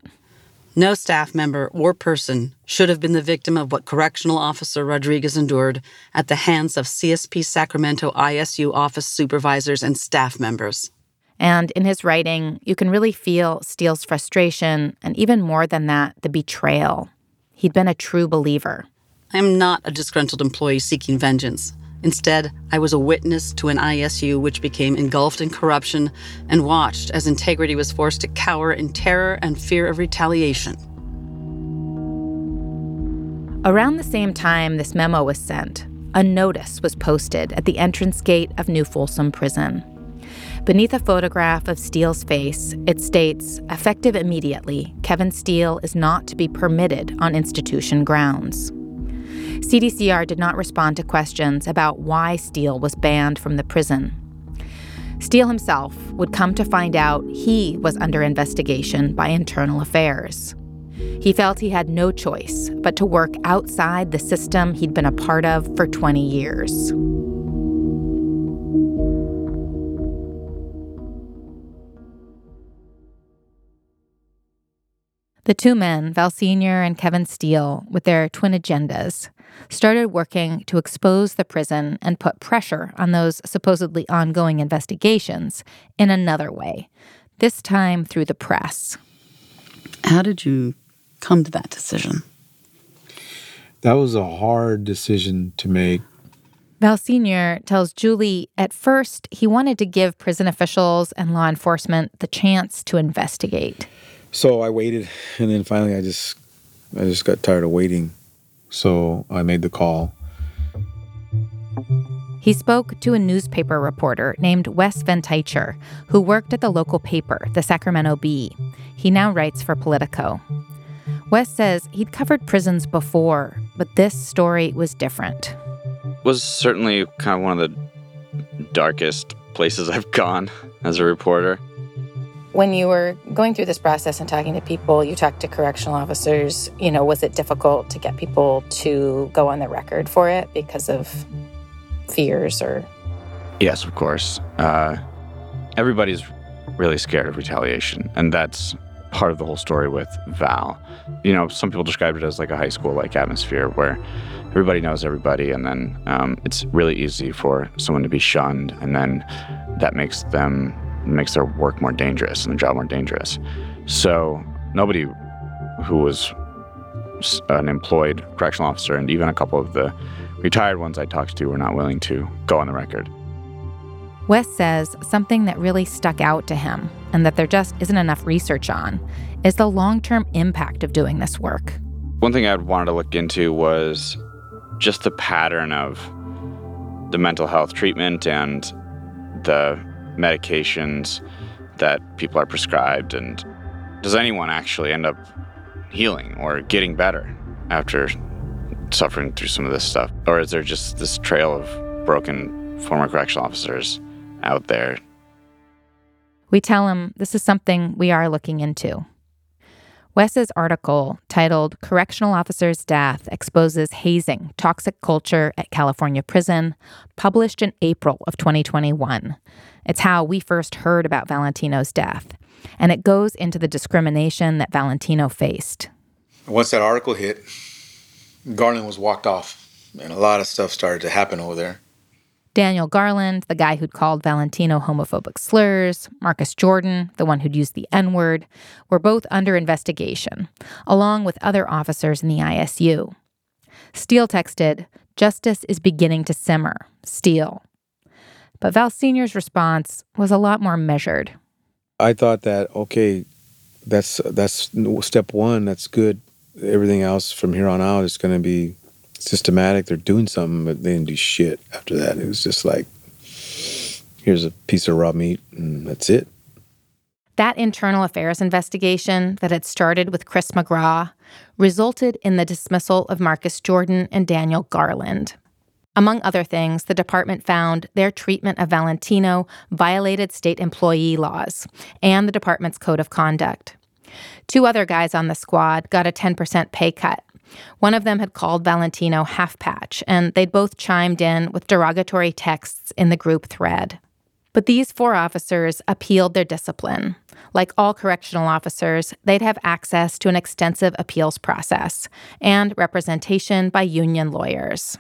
No staff member or person should have been the victim of what Correctional Officer Rodriguez endured at the hands of CSP Sacramento ISU office supervisors and staff members. And in his writing, you can really feel Steele's frustration and even more than that, the betrayal. He'd been a true believer. I am not a disgruntled employee seeking vengeance. Instead, I was a witness to an ISU which became engulfed in corruption and watched as integrity was forced to cower in terror and fear of retaliation. Around the same time this memo was sent, a notice was posted at the entrance gate of New Folsom Prison. Beneath a photograph of Steele's face, it states effective immediately, Kevin Steele is not to be permitted on institution grounds. CDCR did not respond to questions about why Steele was banned from the prison. Steele himself would come to find out he was under investigation by internal affairs. He felt he had no choice but to work outside the system he'd been a part of for 20 years. The two men, Val Sr. and Kevin Steele, with their twin agendas, started working to expose the prison and put pressure on those supposedly ongoing investigations in another way, this time through the press. How did you come to that decision? That was a hard decision to make. Val Sr. tells Julie at first he wanted to give prison officials and law enforcement the chance to investigate. So I waited, and then finally, I just, I just got tired of waiting. So I made the call. He spoke to a newspaper reporter named Wes Venteicher, who worked at the local paper, the Sacramento Bee. He now writes for Politico. Wes says he'd covered prisons before, but this story was different. Was certainly kind of one of the darkest places I've gone as a reporter. When you were going through this process and talking to people, you talked to correctional officers, you know, was it difficult to get people to go on the record for it because of fears or Yes, of course. Uh, everybody's really scared of retaliation, and that's part of the whole story with Val. You know, some people describe it as like a high school like atmosphere where everybody knows everybody, and then um, it's really easy for someone to be shunned, and then that makes them makes their work more dangerous and the job more dangerous. So nobody who was an employed correctional officer, and even a couple of the retired ones I talked to, were not willing to go on the record. Wes says something that really stuck out to him and that there just isn't enough research on is the long term impact of doing this work. One thing I wanted to look into was just the pattern of the mental health treatment and the medications that people are prescribed. And does anyone actually end up healing or getting better after suffering through some of this stuff? Or is there just this trail of broken former correctional officers out there we tell him this is something we are looking into. Wes's article, titled Correctional Officer's Death Exposes Hazing, Toxic Culture at California Prison, published in April of 2021. It's how we first heard about Valentino's death, and it goes into the discrimination that Valentino faced. Once that article hit, Garland was walked off, and a lot of stuff started to happen over there. Daniel Garland, the guy who'd called Valentino homophobic slurs, Marcus Jordan, the one who'd used the N word, were both under investigation, along with other officers in the ISU. Steele texted, Justice is beginning to simmer. Steele. But Val Sr.'s response was a lot more measured. I thought that, okay, that's that's step one, that's good. Everything else from here on out is going to be systematic. They're doing something, but they didn't do shit after that. It was just like, here's a piece of raw meat, and that's it. That internal affairs investigation that had started with Chris McGraw resulted in the dismissal of Marcus Jordan and Daniel Garland. Among other things, the department found their treatment of Valentino violated state employee laws and the department's code of conduct. Two other guys on the squad got a 10% pay cut one of them had called Valentino half patch, and they'd both chimed in with derogatory texts in the group thread. But these four officers appealed their discipline. Like all correctional officers, they'd have access to an extensive appeals process and representation by union lawyers.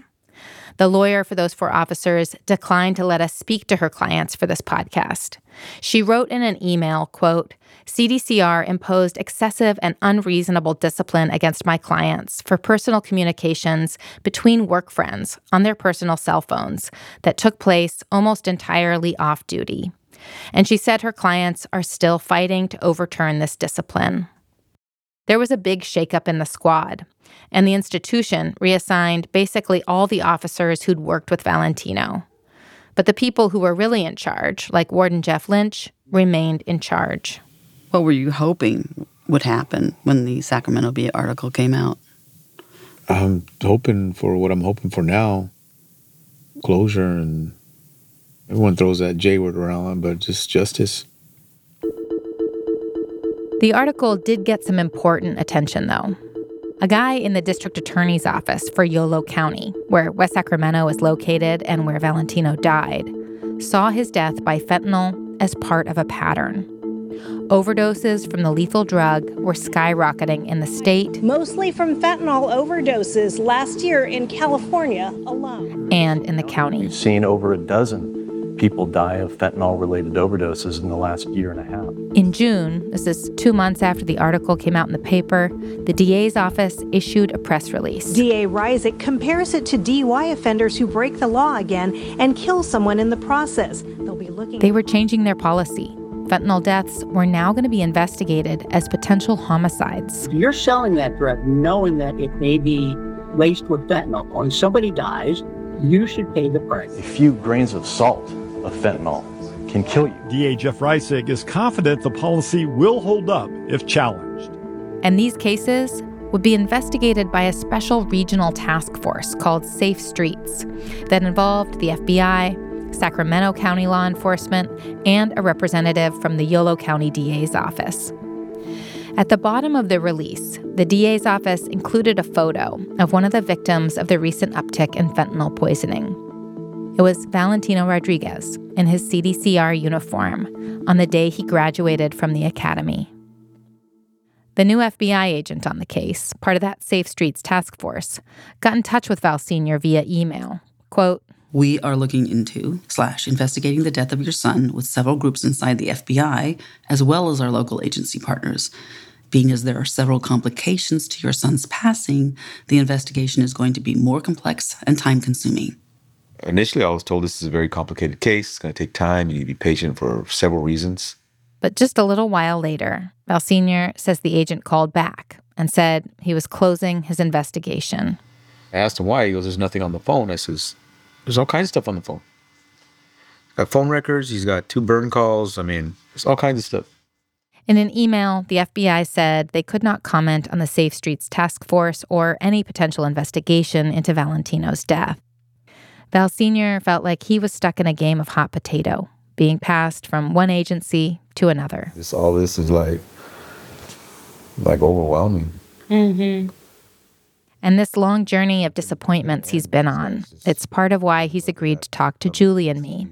The lawyer for those four officers declined to let us speak to her clients for this podcast. She wrote in an email, quote, CDCR imposed excessive and unreasonable discipline against my clients for personal communications between work friends on their personal cell phones that took place almost entirely off duty. And she said her clients are still fighting to overturn this discipline. There was a big shakeup in the squad, and the institution reassigned basically all the officers who'd worked with Valentino. But the people who were really in charge, like Warden Jeff Lynch, remained in charge. What were you hoping would happen when the Sacramento Bee article came out? I'm hoping for what I'm hoping for now closure and everyone throws that J word around, but just justice. The article did get some important attention, though. A guy in the district attorney's office for Yolo County, where West Sacramento is located and where Valentino died, saw his death by fentanyl as part of a pattern. Overdoses from the lethal drug were skyrocketing in the state Mostly from fentanyl overdoses last year in California alone. and in the county. We've seen over a dozen people die of fentanyl related overdoses in the last year and a half. In June, this is two months after the article came out in the paper, the DA's office issued a press release. DA Reisig compares it to DUI offenders who break the law again and kill someone in the process. They'll be looking They were changing their policy. Fentanyl deaths were now going to be investigated as potential homicides. You're selling that drug knowing that it may be laced with fentanyl. When somebody dies, you should pay the price. A few grains of salt of fentanyl can kill you. DA Jeff Reisig is confident the policy will hold up if challenged. And these cases would be investigated by a special regional task force called Safe Streets that involved the FBI, Sacramento County law enforcement, and a representative from the Yolo County DA's office. At the bottom of the release, the DA's office included a photo of one of the victims of the recent uptick in fentanyl poisoning. It was Valentino Rodriguez in his CDCR uniform on the day he graduated from the academy. The new FBI agent on the case, part of that Safe Streets task force, got in touch with Val Sr. via email. Quote, We are looking into slash investigating the death of your son with several groups inside the FBI, as well as our local agency partners. Being as there are several complications to your son's passing, the investigation is going to be more complex and time consuming. Initially, I was told this is a very complicated case. It's going to take time. You need to be patient for several reasons. But just a little while later, Val Sr. says the agent called back and said he was closing his investigation. I asked him why. He goes, There's nothing on the phone. I says, There's all kinds of stuff on the phone. Got phone records. He's got two burn calls. I mean, there's all kinds of stuff. In an email, the FBI said they could not comment on the Safe Streets task force or any potential investigation into Valentino's death. Val Sr. felt like he was stuck in a game of hot potato, being passed from one agency to another. This all this is like like overwhelming. Mm-hmm. And this long journey of disappointments he's been on, it's part of why he's agreed to talk to Julie and me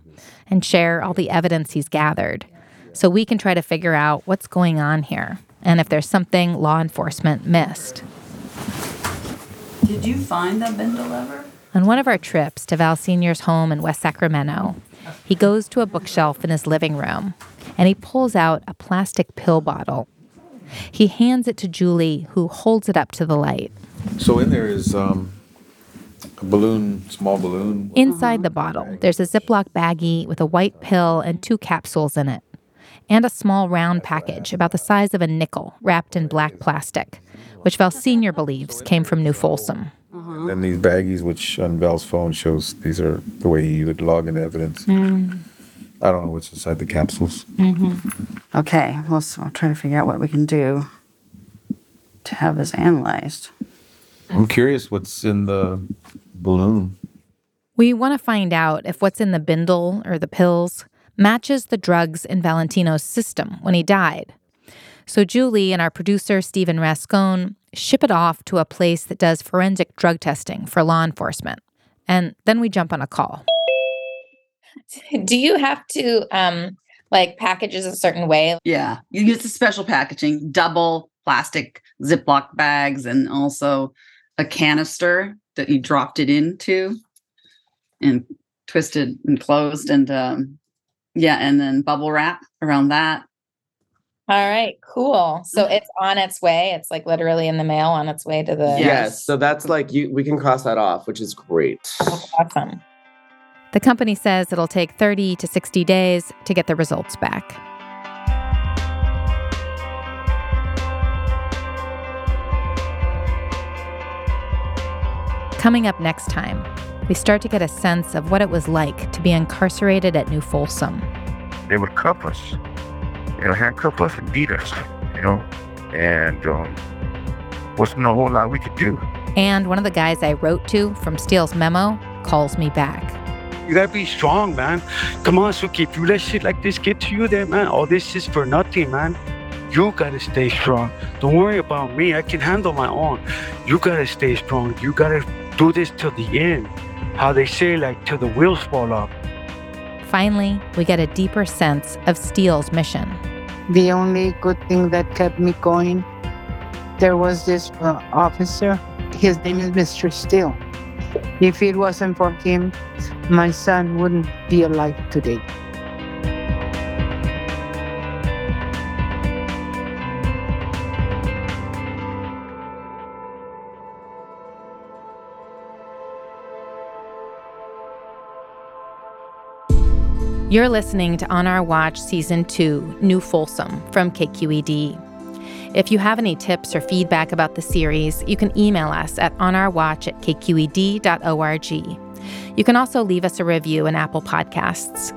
and share all the evidence he's gathered so we can try to figure out what's going on here and if there's something law enforcement missed. Did you find that bindle ever? On one of our trips to Val Sr.'s home in West Sacramento, he goes to a bookshelf in his living room and he pulls out a plastic pill bottle. He hands it to Julie, who holds it up to the light. So in there is um, a balloon, small balloon. Inside the bottle, there's a Ziploc baggie with a white pill and two capsules in it, and a small round package about the size of a nickel wrapped in black plastic, which Val Sr. believes came from New Folsom. And then these baggies, which on Val's phone shows these are the way he would log in evidence. Mm. I don't know what's inside the capsules. Mm-hmm. Okay, well, so I'll try to figure out what we can do to have this analyzed. I'm curious what's in the balloon. We want to find out if what's in the bindle or the pills matches the drugs in Valentino's system when he died. So Julie and our producer, Stephen Rascon, ship it off to a place that does forensic drug testing for law enforcement. And then we jump on a call. [LAUGHS] Do you have to um like packages a certain way? Yeah, you use the special packaging, double plastic Ziploc bags, and also a canister that you dropped it into. and twisted and closed and um, yeah, and then bubble wrap around that. All right, cool. So Mm-hmm. it's on its way. It's like literally in the mail on its way to the Yes. So that's like you we can cross that off, which is great. Awesome. The company says it'll take 30 to 60 days to get the results back. Coming up next time, we start to get a sense of what it was like to be incarcerated at New Folsom. They would cuff us, you know, handcuff us and beat us, you know, and um, wasn't a whole lot we could do. And one of the guys I wrote to from Steele's memo calls me back. You gotta be strong, man. Come on, Sukey. If you let shit like this get to you, there, man, all this is for nothing, man. You gotta stay strong. Don't worry about me. I can handle my own. You gotta stay strong. You gotta do this till the end. How they say, like, till the wheels fall off. Finally, we get a deeper sense of Steele's mission. The only good thing that kept me going, there was this uh, officer. His name is Mr. Steele. If it wasn't for him, my son wouldn't be alive today. You're listening to On Our Watch Season 2, New Folsom from KQED. If you have any tips or feedback about the series, you can email us at onourwatch at kqed.org. You can also leave us a review in Apple Podcasts.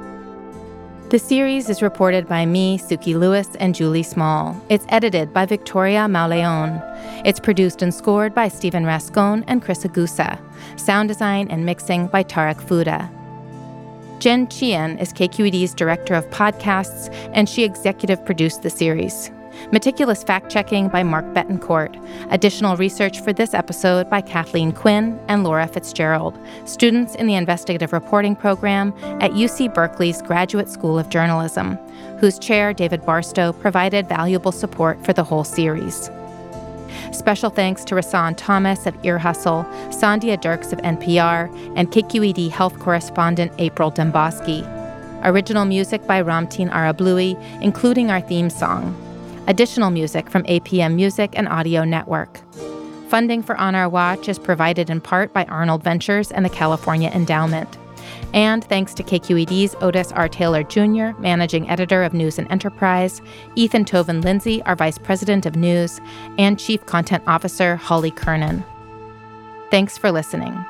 The series is reported by me, Sukey Lewis, and Julie Small. It's edited by Victoria Mauleon. It's produced and scored by Stephen Rascon and Chris Egusa. Sound design and mixing by Tarek Fouda. Jen Chien is KQED's director of podcasts, and she executive produced the series. Meticulous fact checking by Mark Betancourt. Additional research for this episode by Kathleen Quinn and Laura Fitzgerald, students in the investigative reporting program at UC Berkeley's Graduate School of Journalism, whose chair, David Barstow, provided valuable support for the whole series. Special thanks to Rahsaan Thomas of Ear Hustle, Sandhya Dirks of NPR, and KQED health correspondent April Dembosky. Original music by Ramtin Arablouei, including our theme song. Additional music from APM Music and Audio Network. Funding for On Our Watch is provided in part by Arnold Ventures and the California Endowment. And thanks to KQED's Otis R. Taylor Jr., managing editor of News and Enterprise, Ethan Toven Lindsey, our vice president of news, and chief content officer Holly Kernan. Thanks for listening.